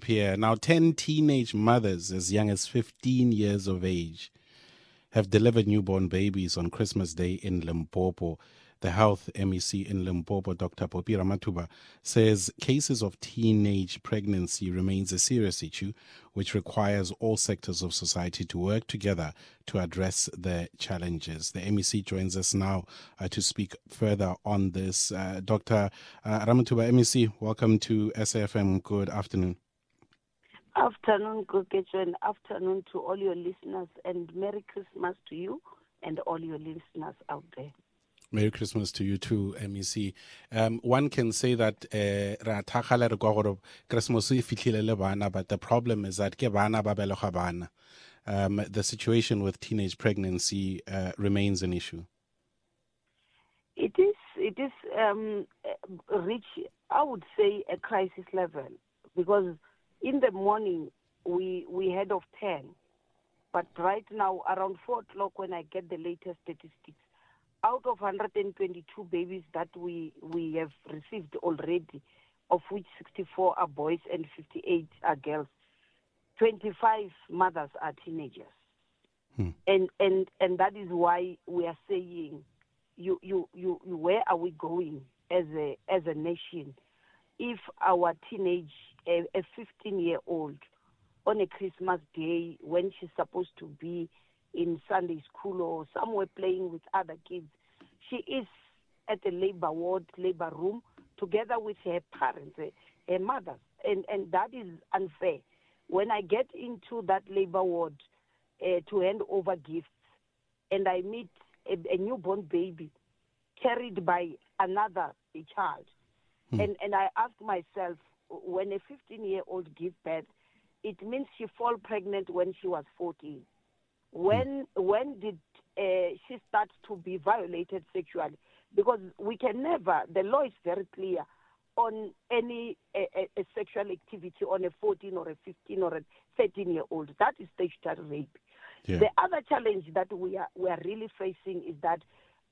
Pierre. Now, 10 teenage mothers as young as 15 years of age have delivered newborn babies on Christmas Day in Limpopo. The health MEC in Limpopo, Dr. Phophi Ramathuba, says cases of teenage pregnancy remains a serious issue which requires all sectors of society to work together to address the challenges. The MEC joins us now uh, to speak further on this. Uh, Dr. Uh, Ramathuba, MEC, welcome to SAFM. Good afternoon. Afternoon, Koketso, and afternoon to all your listeners, and Merry Christmas to you and all your listeners out there. Merry Christmas to you too, MEC. Um, one can say that uh, Christmas but the problem is that ke Um, the situation with teenage pregnancy uh, remains an issue. It is. It is um, reach. I would say a crisis level because in the morning we we had of ten, but right now around four o'clock when I get the latest statistics out of 122 babies that we, we have received already, of which 64 are boys and 58 are girls, 25 mothers are teenagers. Hmm. And, and, and that is why we are saying, you, you, you, where are we going as a, as a nation if our teenage, a 15 year old, on a Christmas day when she's supposed to be in Sunday school or somewhere playing with other kids. She is at the labor ward, labor room, together with her parents, her mothers, and and that is unfair. When I get into that labor ward uh, to hand over gifts, and I meet a, a newborn baby carried by another child, hmm. and and I ask myself, when a 15 year old gives birth, it means she fall pregnant when she was 14 when when did uh, she start to be violated sexually? Because we can never. The law is very clear on any a, a sexual activity on a 14 or a 15 or a 13 year old. That is statutory rape. Yeah. The other challenge that we are we are really facing is that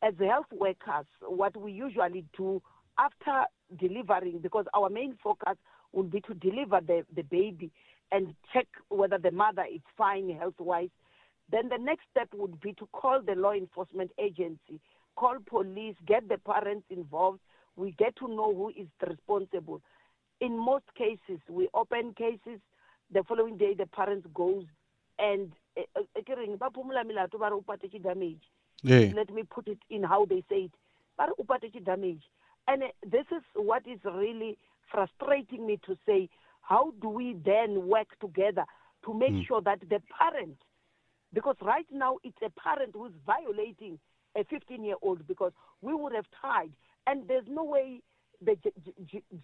as health workers, what we usually do after delivering, because our main focus would be to deliver the, the baby and check whether the mother is fine health wise then the next step would be to call the law enforcement agency, call police, get the parents involved. We get to know who is responsible. In most cases, we open cases. The following day, the parents goes and eh, eh, damage. Yeah. Let me put it in how they say it. damage. And this is what is really frustrating me to say. How do we then work together to make mm. sure that the parents because right now it's a parent who's violating a 15 year old because we would have tried. And there's no way the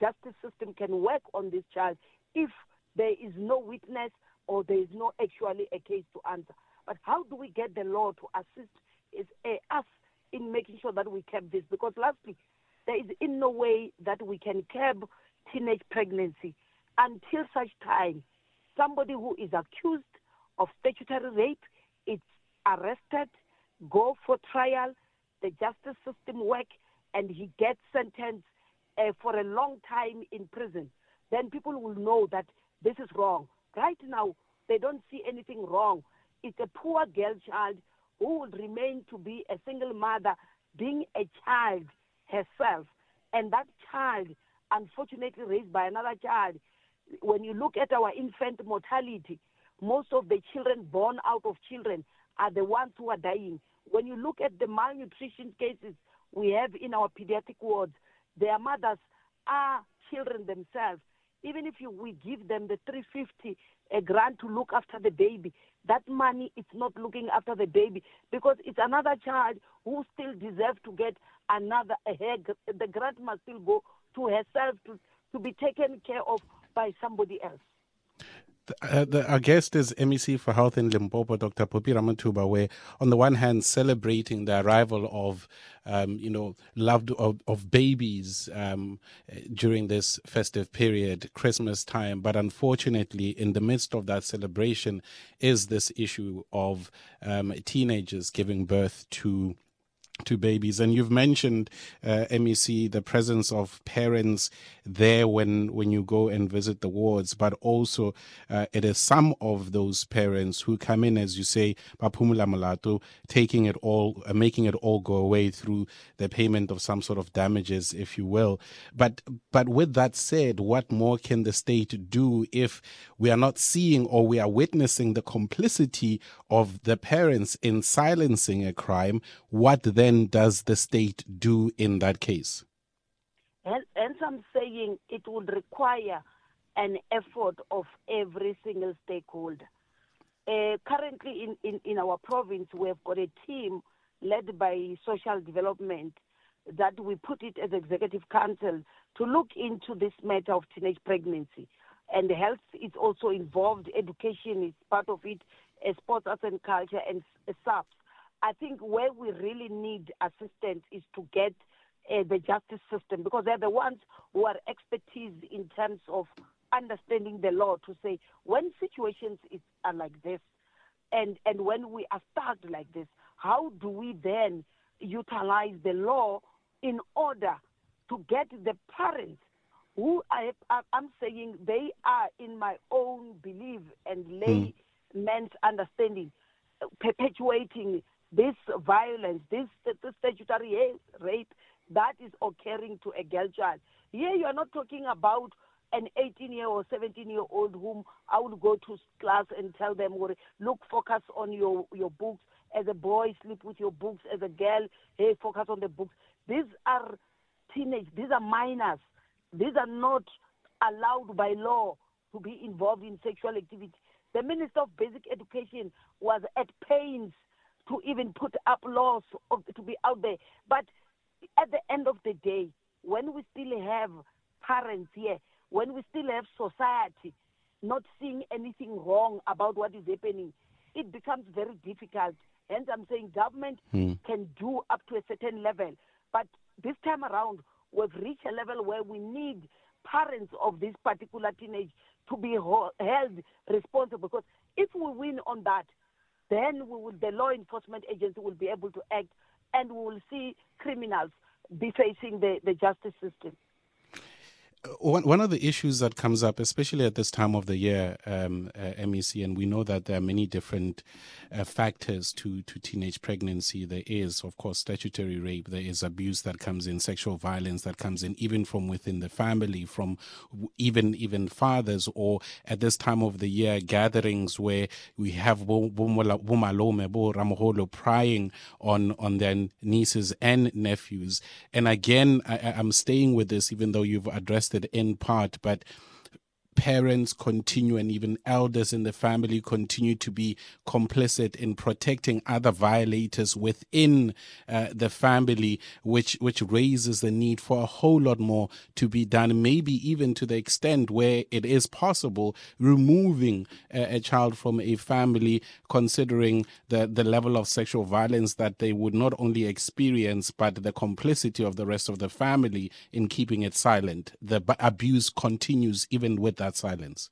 justice system can work on this child if there is no witness or there is no actually a case to answer. But how do we get the law to assist is, uh, us in making sure that we curb this? Because lastly, there is in no way that we can curb teenage pregnancy until such time somebody who is accused of statutory rape is arrested, go for trial, the justice system work, and he gets sentenced uh, for a long time in prison, then people will know that this is wrong. Right now, they don't see anything wrong. It's a poor girl child who will remain to be a single mother, being a child herself. And that child, unfortunately raised by another child, when you look at our infant mortality, most of the children born out of children are the ones who are dying. When you look at the malnutrition cases we have in our pediatric wards, their mothers are children themselves. Even if you, we give them the 350 a grant to look after the baby, that money is not looking after the baby because it's another child who still deserves to get another hair. The grant must still go to herself to, to be taken care of by somebody else. Uh, the, our guest is MEC for Health in Limpopo, Dr. Phophi Ramathuba, where on the one hand celebrating the arrival of, um, you know, loved of, of babies um, during this festive period, Christmas time, but unfortunately, in the midst of that celebration, is this issue of um, teenagers giving birth to to babies. And you've mentioned, uh, MEC, the presence of parents there when, when you go and visit the wards, but also uh, it is some of those parents who come in, as you say, Papumula Malato, taking it all, uh, making it all go away through the payment of some sort of damages, if you will. But, but with that said, what more can the state do if we are not seeing or we are witnessing the complicity of the parents in silencing a crime? What then does the state do in that case? Hence, I'm saying it would require an effort of every single stakeholder. Uh, currently, in, in, in our province, we have got a team led by social development that we put it as executive council to look into this matter of teenage pregnancy. And health is also involved, education is part of it, uh, sports, arts, and culture, and uh, SAPS. I think where we really need assistance is to get uh, the justice system because they're the ones who are expertise in terms of understanding the law to say when situations is, are like this and, and when we are stuck like this, how do we then utilize the law in order to get the parents who I, am saying they are, in my own belief and hmm. layman's mm. understanding, perpetuating this violence, this, this statutory rape that is occurring to a girl child. Here you are not talking about an 18 year or 17 year old whom I would go to class and tell them, look, focus on your, your books. As a boy, sleep with your books. As a girl, hey, focus on the books. These are teenage, these are minors. These are not allowed by law to be involved in sexual activity. The Minister of Basic Education was at pains to even put up laws of, to be out there. But at the end of the day, when we still have parents here, when we still have society not seeing anything wrong about what is happening, it becomes very difficult. Hence, I'm saying government mm. can do up to a certain level. But this time around, we've reached a level where we need parents of this particular teenage to be held responsible. Because if we win on that, then we will, the law enforcement agency will be able to act and we will see criminals be facing the, the justice system one, one of the issues that comes up, especially at this time of the year, um, uh, MEC, and we know that there are many different uh, factors to, to teenage pregnancy. There is, of course, statutory rape. There is abuse that comes in, sexual violence that comes in, even from within the family, from even even fathers, or at this time of the year, gatherings where we have bumalome, prying on on their nieces and nephews. And again, I, I'm staying with this, even though you've addressed in part, but parents continue and even elders in the family continue to be complicit in protecting other violators within uh, the family which which raises the need for a whole lot more to be done maybe even to the extent where it is possible removing a, a child from a family considering the the level of sexual violence that they would not only experience but the complicity of the rest of the family in keeping it silent. The abuse continues even with that silence?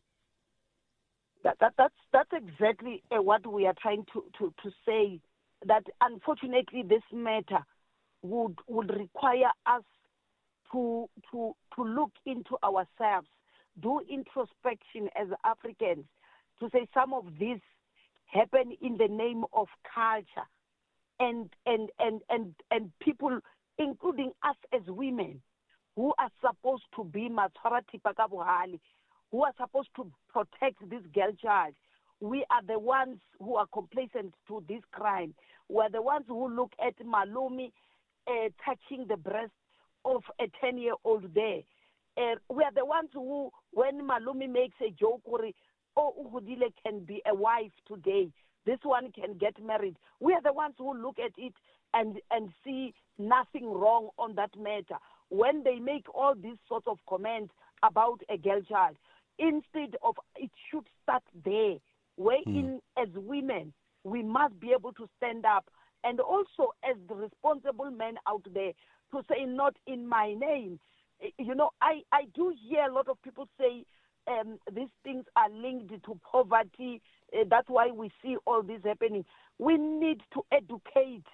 That, that, that's, that's exactly uh, what we are trying to, to, to say. That unfortunately, this matter would, would require us to, to, to look into ourselves, do introspection as Africans, to say some of this happen in the name of culture and and and and and people including us as women who are supposed to be matshwara who are supposed to protect this girl child. We are the ones who are complacent to this crime. We're the ones who look at Malumi uh, touching the breast of a 10 year old there. Uh, we are the ones who, when Malumi makes a joke, oh, Uhudile can be a wife today, this one can get married. We are the ones who look at it and, and see nothing wrong on that matter. When they make all these sorts of comments about a girl child, instead of it should start there, wherein mm. as women we must be able to stand up and also as the responsible men out there to say not in my name. You know, I, I do hear a lot of people say um, these things are linked to poverty. Uh, that's why we see all this happening. We need to educate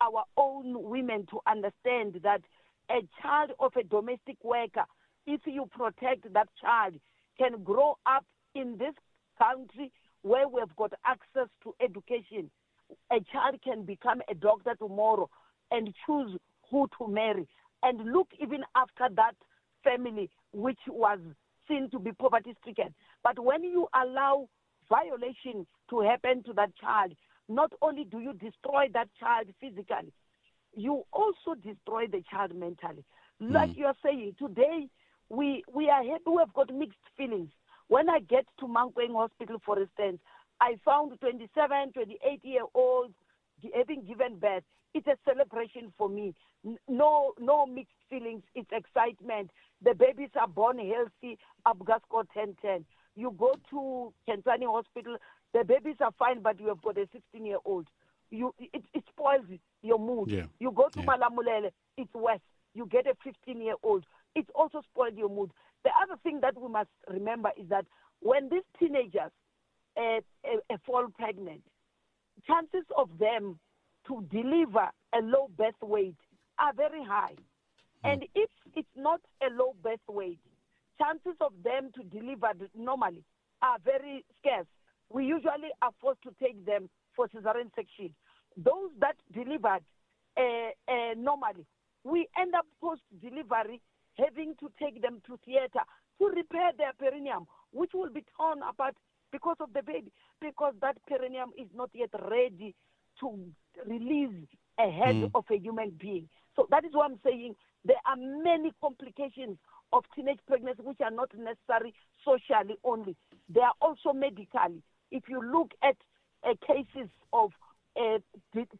our own women to understand that a child of a domestic worker, if you protect that child, can grow up in this country where we've got access to education. A child can become a doctor tomorrow and choose who to marry and look even after that family which was seen to be poverty stricken. But when you allow violation to happen to that child, not only do you destroy that child physically, you also destroy the child mentally. Mm. Like you're saying, today we we are happy, we have got mixed feelings. When I get to Mankweng Hospital, for instance, I found 27, 28 year olds having given birth. It's a celebration for me. No, no mixed feelings. It's excitement. The babies are born healthy. Abgasco 1010. You go to Nkhensani Hospital, the babies are fine, but you have got a 16 year old. You, it, it spoils your mood. Yeah. You go to Yeah. Malamulele, it's worse. You get a 15 year old. It also spoils your mood. The other thing that we must remember is that when these teenagers uh, uh, uh, fall pregnant, chances of them to deliver a low birth weight are very high. And if it's not a low birth weight, chances of them to deliver normally are very scarce. We usually are forced to take them for cesarean section. Those that delivered uh, uh, normally, we end up post delivery having to take them to theater to repair their perineum, which will be torn apart because of the baby, because that perineum is not yet ready to release a head Mm. of a human being. So that is why I'm saying there are many complications of teenage pregnancy which are not necessary socially only. They are also medically. If you look at uh, cases of uh,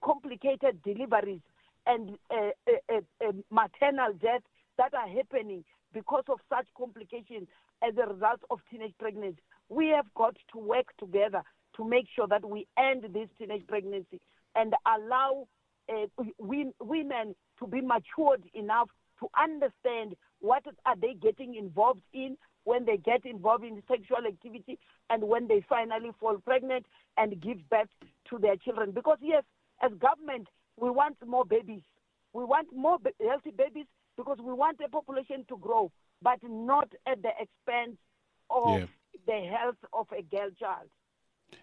complicated deliveries and uh, uh, uh, maternal death that are happening because of such complications as a result of teenage pregnancy, we have got to work together to make sure that we end this teenage pregnancy and allow uh, women to be matured enough to understand what are they getting involved in when they get involved in sexual activity and when they finally fall pregnant and give birth to their children. Because yes, as government, we want more babies. We want more ba- healthy babies because we want the population to grow, but not at the expense of Yeah. the health of a girl child.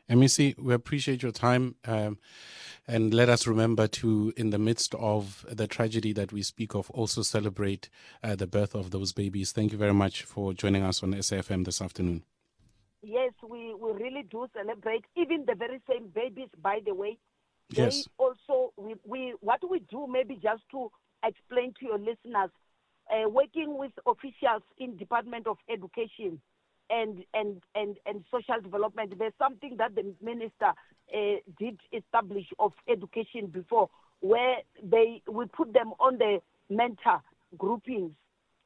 MEC, we appreciate your time. Um, and let us remember to, in the midst of the tragedy that we speak of, also celebrate uh, the birth of those babies. Thank you very much for joining us on SAFM this afternoon. Yes, we, we really do celebrate. Even the very same babies, by the way, they Yes. also we, we what we do maybe just to explain to your listeners, uh, working with officials in Department of Education and and and and social development. There's something that the minister uh, did establish of education before, where they we put them on the mentor groupings,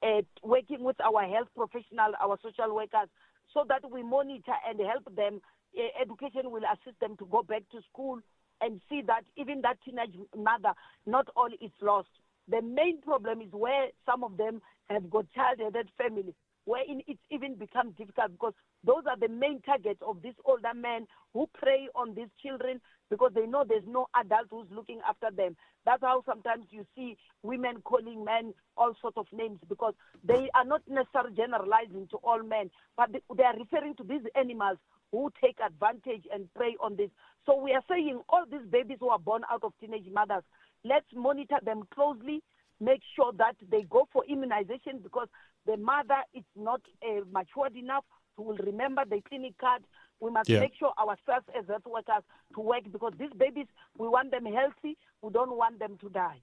uh, working with our health professional, our social workers, so that we monitor and help them. Uh, education will assist them to go back to school and see that even that teenage mother, not all is lost. The main problem is where some of them have got child-headed families, where in, it's even becomes difficult because those are the main targets of these older men who prey on these children because they know there's no adult who's looking after them. That's how sometimes you see women calling men all sorts of names because they are not necessarily generalizing to all men, but they, are referring to these animals who take advantage and prey on this. So we are saying all these babies who are born out of teenage mothers, let's monitor them closely, make sure that they go for immunization because the mother is not uh, matured enough to remember the clinic card. We must Yeah. make sure ourselves as health workers to work because these babies, we want them healthy. We don't want them to die.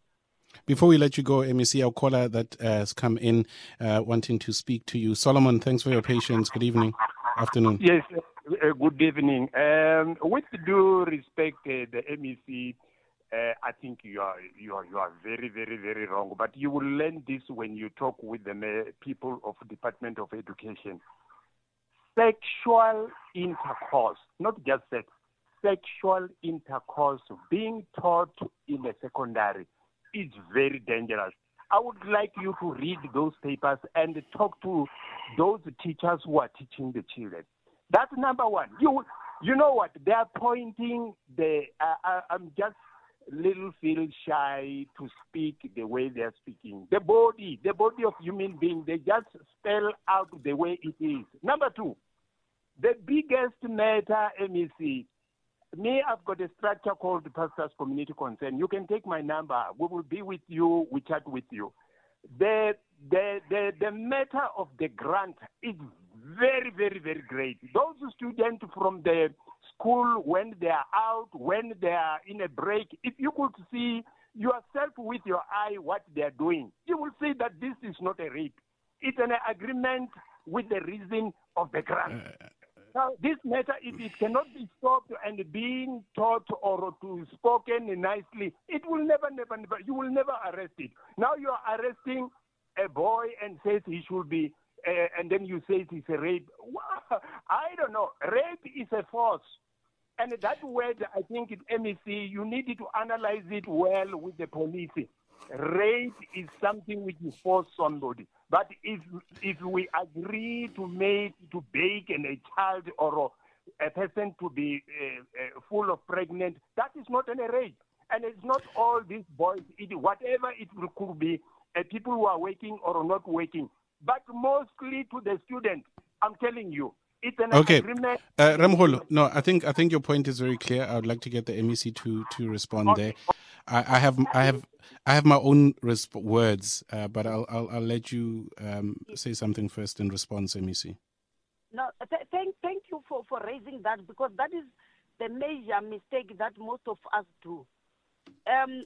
Before we let you go, MEC, our caller that uh, has come in uh, wanting to speak to you. Solomon, thanks for your patience. Good evening, afternoon. Yes, uh, good evening. Um, with due respect, uh, the MEC, uh, I think you are you are you are very very very wrong. But you will learn this when you talk with the people of Department of Education. Sexual intercourse, not just sex, sexual intercourse being taught in a secondary is very dangerous. I would like you to read those papers and talk to those teachers who are teaching the children. That's number one. You you know what? They are pointing the. Uh, I'm just a little feel shy to speak the way they're speaking. The body, the body of human being, they just spell out the way it is. Number two, the biggest matter, MEC, me, I've got a structure called the Pastors Community Concern. You can take my number. We will be with you. We chat with you. The, the, the, the matter of the grant is very, very, very great. Those students from the school, when they are out, when they are in a break, if you could see yourself with your eye what they are doing, you will see that this is not a rape. It's an agreement with the reason of the grant. Uh, now, this matter, if it cannot be stopped and being taught or to spoken nicely, it will never, never, never, you will never arrest it. Now you are arresting a boy and says he should be, uh, and then you say it's a rape. I don't know. Rape is a force. And that word, I think, in MEC, you need to analyze it well with the police. Rape is something which you force somebody. But if if we agree to make to bake a child or a person to be uh, uh, full of pregnant, that is not an rape. And it's not all these boys, it, whatever it could be, uh, people who are working or not working, but mostly to the students. I'm telling you, it's an okay. agreement. Uh, Ramholo, no, I think I think your point is very clear. I would like to get the MEC to to respond okay. there. I, I, have I have I have my own resp- words, uh, but I'll, I'll, I'll let you um, say something first in response, MEC. No, th- thank thank you for, for raising that because that is the major mistake that most of us do. Um,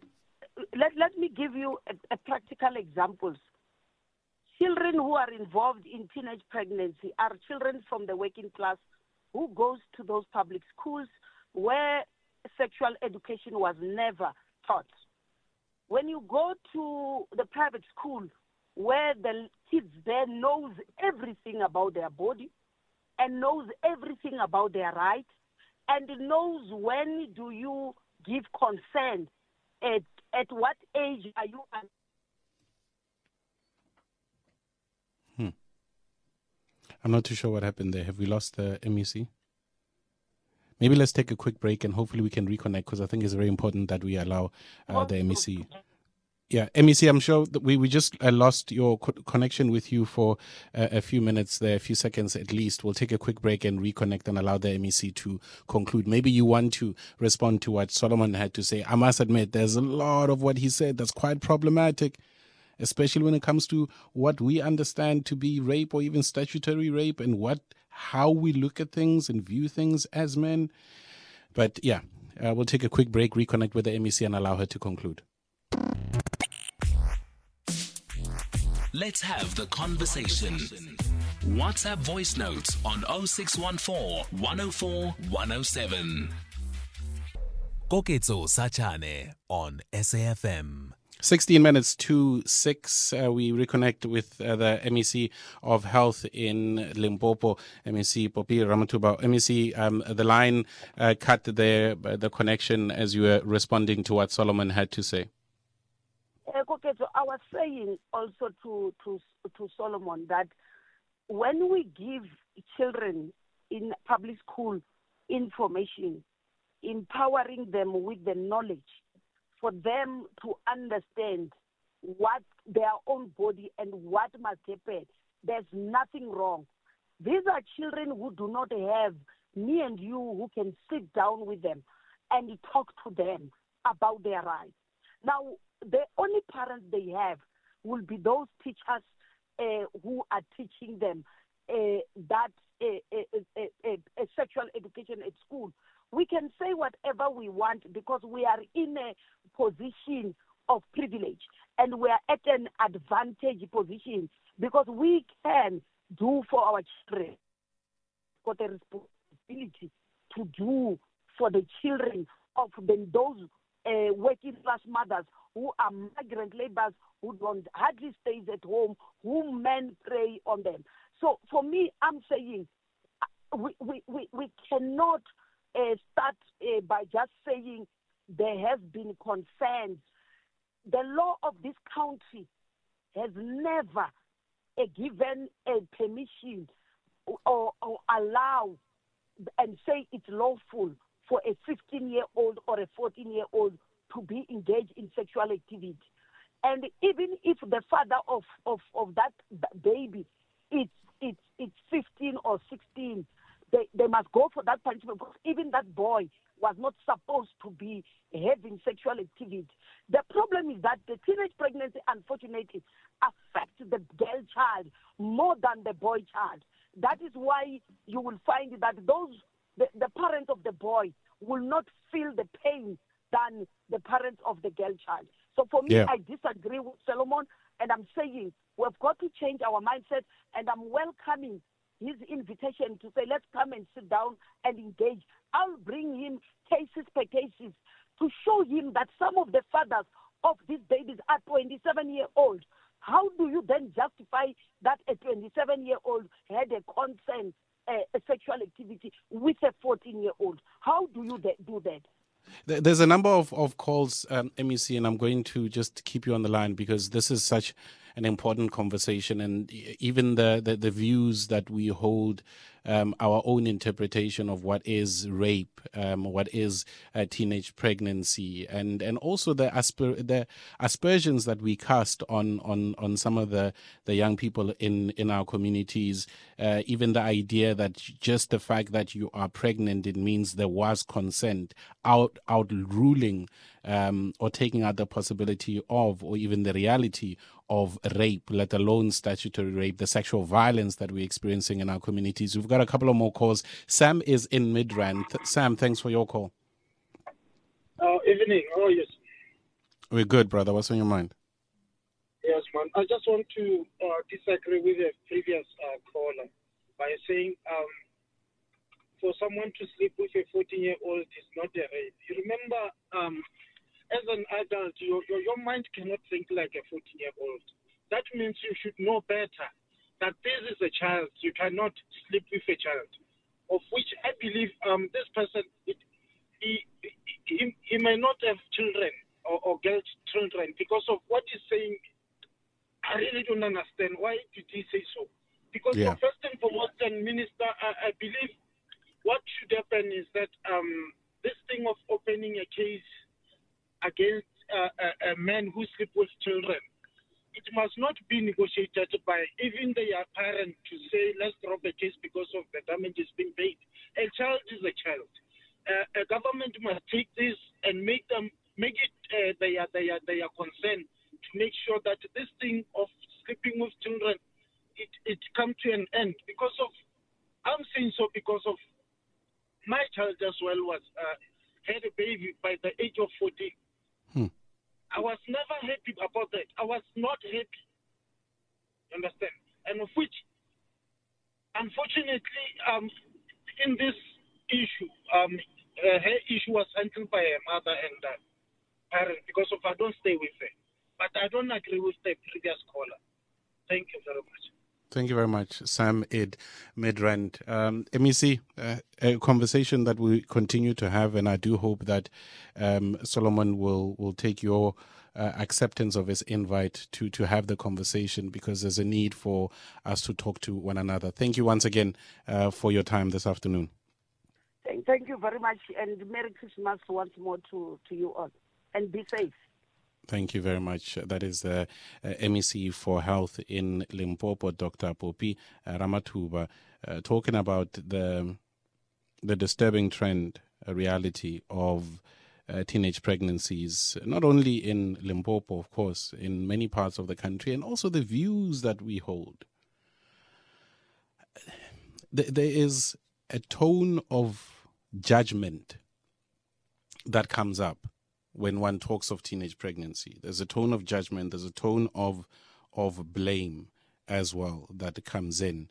let let me give you a, a practical examples. Children who are involved in teenage pregnancy are children from the working class who goes to those public schools where sexual education was never taught. When you go to the private school where the kids there knows everything about their body and knows everything about their rights and knows when do you give consent at at what age are you I'm not too sure what happened there. Have we lost the MEC? Maybe let's take a quick break and hopefully we can reconnect because I think it's very important that we allow uh, the MEC. Yeah, MEC, I'm sure that we, we just uh, lost your co- connection with you for uh, a few minutes there, a few seconds at least. We'll take a quick break and reconnect and allow the MEC to conclude. Maybe you want to respond to what Solomon had to say. I must admit, there's a lot of what he said that's quite problematic, especially when it comes to what we understand to be rape or even statutory rape and what how we look at things and view things as men. But yeah, uh, we'll take a quick break, reconnect with the MEC, and allow her to conclude. Let's have the conversation. WhatsApp voice notes on 0614 104 107. Koketso Sachane on SAFM. 16 minutes to 6, uh, we reconnect with uh, the MEC of Health in Limpopo, MEC Phophi Ramathuba. MEC, um, the line uh, cut there, uh, the connection as you were responding to what Solomon had to say. So I was saying also to, to, to Solomon that when we give children in public school information, empowering them with the knowledge for them to understand what their own body and what must happen. There's nothing wrong. These are children who do not have me and you who can sit down with them and talk to them about their rights. Now, the only parents they have will be those teachers uh, who are teaching them uh, that uh, sexual education at school we can say whatever we want because we are in a position of privilege and we are at an advantage position because we can do for our children got a responsibility to do for the children of the, those uh, working class mothers who are migrant laborers who don't hardly stay at home, who men prey on them. So for me, I'm saying uh, we, we, we, we cannot uh, start uh, by just saying there have been concerns. The law of this country has never uh, given a permission or, or allow and say it's lawful for a 15 year old or a 14 year old to be engaged in sexual activity. And even if the father of, of, of that baby is it's, it's 15 or 16, they, they must go for that punishment because even that boy was not supposed to be having sexual activity. The problem is that the teenage pregnancy, unfortunately, affects the girl child more than the boy child. That is why you will find that those the, the parents of the boy will not feel the pain than the parents of the girl child. So for me, Yeah. I disagree with Solomon, and I'm saying we've got to change our mindset, and I'm welcoming his invitation to say, let's come and sit down and engage. I'll bring him cases per cases to show him that some of the fathers of these babies are 27 year old. How do you then justify that a 27 year old had a consent, uh, a sexual activity with a 14 year old? How do you de- do that? There's a number of, of calls, um, MEC, and I'm going to just keep you on the line because this is such an important conversation. And even the, the, the views that we hold, um, our own interpretation of what is rape, um, what is teenage pregnancy, and, and also the, asper- the aspersions that we cast on, on, on some of the, the young people in, in our communities. Uh, even the idea that just the fact that you are pregnant, it means there was consent, out, out ruling um, or taking out the possibility of, or even the reality of rape, let alone statutory rape, the sexual violence that we're experiencing in our communities. We've got a couple of more calls. Sam is in Midrand. Th- Sam, thanks for your call. Uh, evening. Oh, yes. We're good, brother. What's on your mind? Yes, man. I just want to uh, disagree with the previous uh, caller by saying um, for someone to sleep with a 14 year old is not a rape. You remember, um, adult, your, your, your mind cannot think like a 14 year old. That means you should know better that this is a child. You cannot sleep with a child, of which I believe um, this person, it, he, he, he may not have children or, or girl children because of what he's saying I really don't understand why did he say so. Because Yeah. first and foremost, and minister, I, I believe what should happen is that um, this thing of opening a case against uh, a, a man who sleep with children, it must not be negotiated by even their parent to say let's drop the case because of the damages being paid. A child is a child. Uh, a government must take this and make them make it uh, their their their concern to make sure that this thing of sleeping with children it it come to an end because of I'm saying so because of my child as well was uh, had a baby by the age of 14. I was never happy about that. I was not happy. You understand? And of which, unfortunately, um, in this issue, um, uh, her issue was handled by her mother and uh, parent because of I don't stay with her. But I don't agree with the previous caller. Thank you very much. Thank you very much, Sam Id Midrand. Um, MEC, uh, a conversation that we continue to have, and I do hope that um, Solomon will, will take your uh, acceptance of his invite to, to have the conversation because there's a need for us to talk to one another. Thank you once again uh, for your time this afternoon. Thank, thank you very much, and Merry Christmas once more to, to you all. And be safe. Thank you very much. That is the uh, MEC for Health in Limpopo, Dr. Phophi uh, Ramathuba, uh, talking about the the disturbing trend, uh, reality of uh, teenage pregnancies, not only in Limpopo, of course, in many parts of the country, and also the views that we hold. There is a tone of judgment that comes up when one talks of teenage pregnancy. There's a tone of judgment, there's a tone of of blame as well that comes in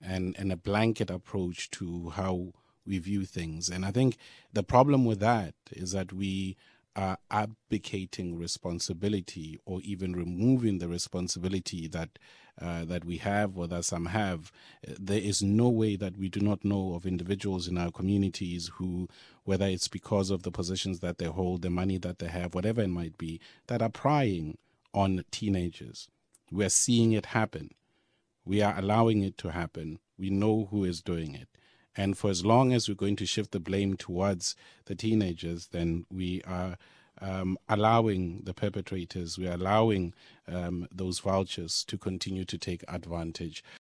and and a blanket approach to how we view things. And I think the problem with that is that we are abdicating responsibility or even removing the responsibility that uh, that we have or that some have. There is no way that we do not know of individuals in our communities who, whether it's because of the positions that they hold, the money that they have, whatever it might be, that are prying on teenagers. We are seeing it happen. We are allowing it to happen. We know who is doing it. And for as long as we're going to shift the blame towards the teenagers, then we are um, allowing the perpetrators, we're allowing um, those vultures to continue to take advantage.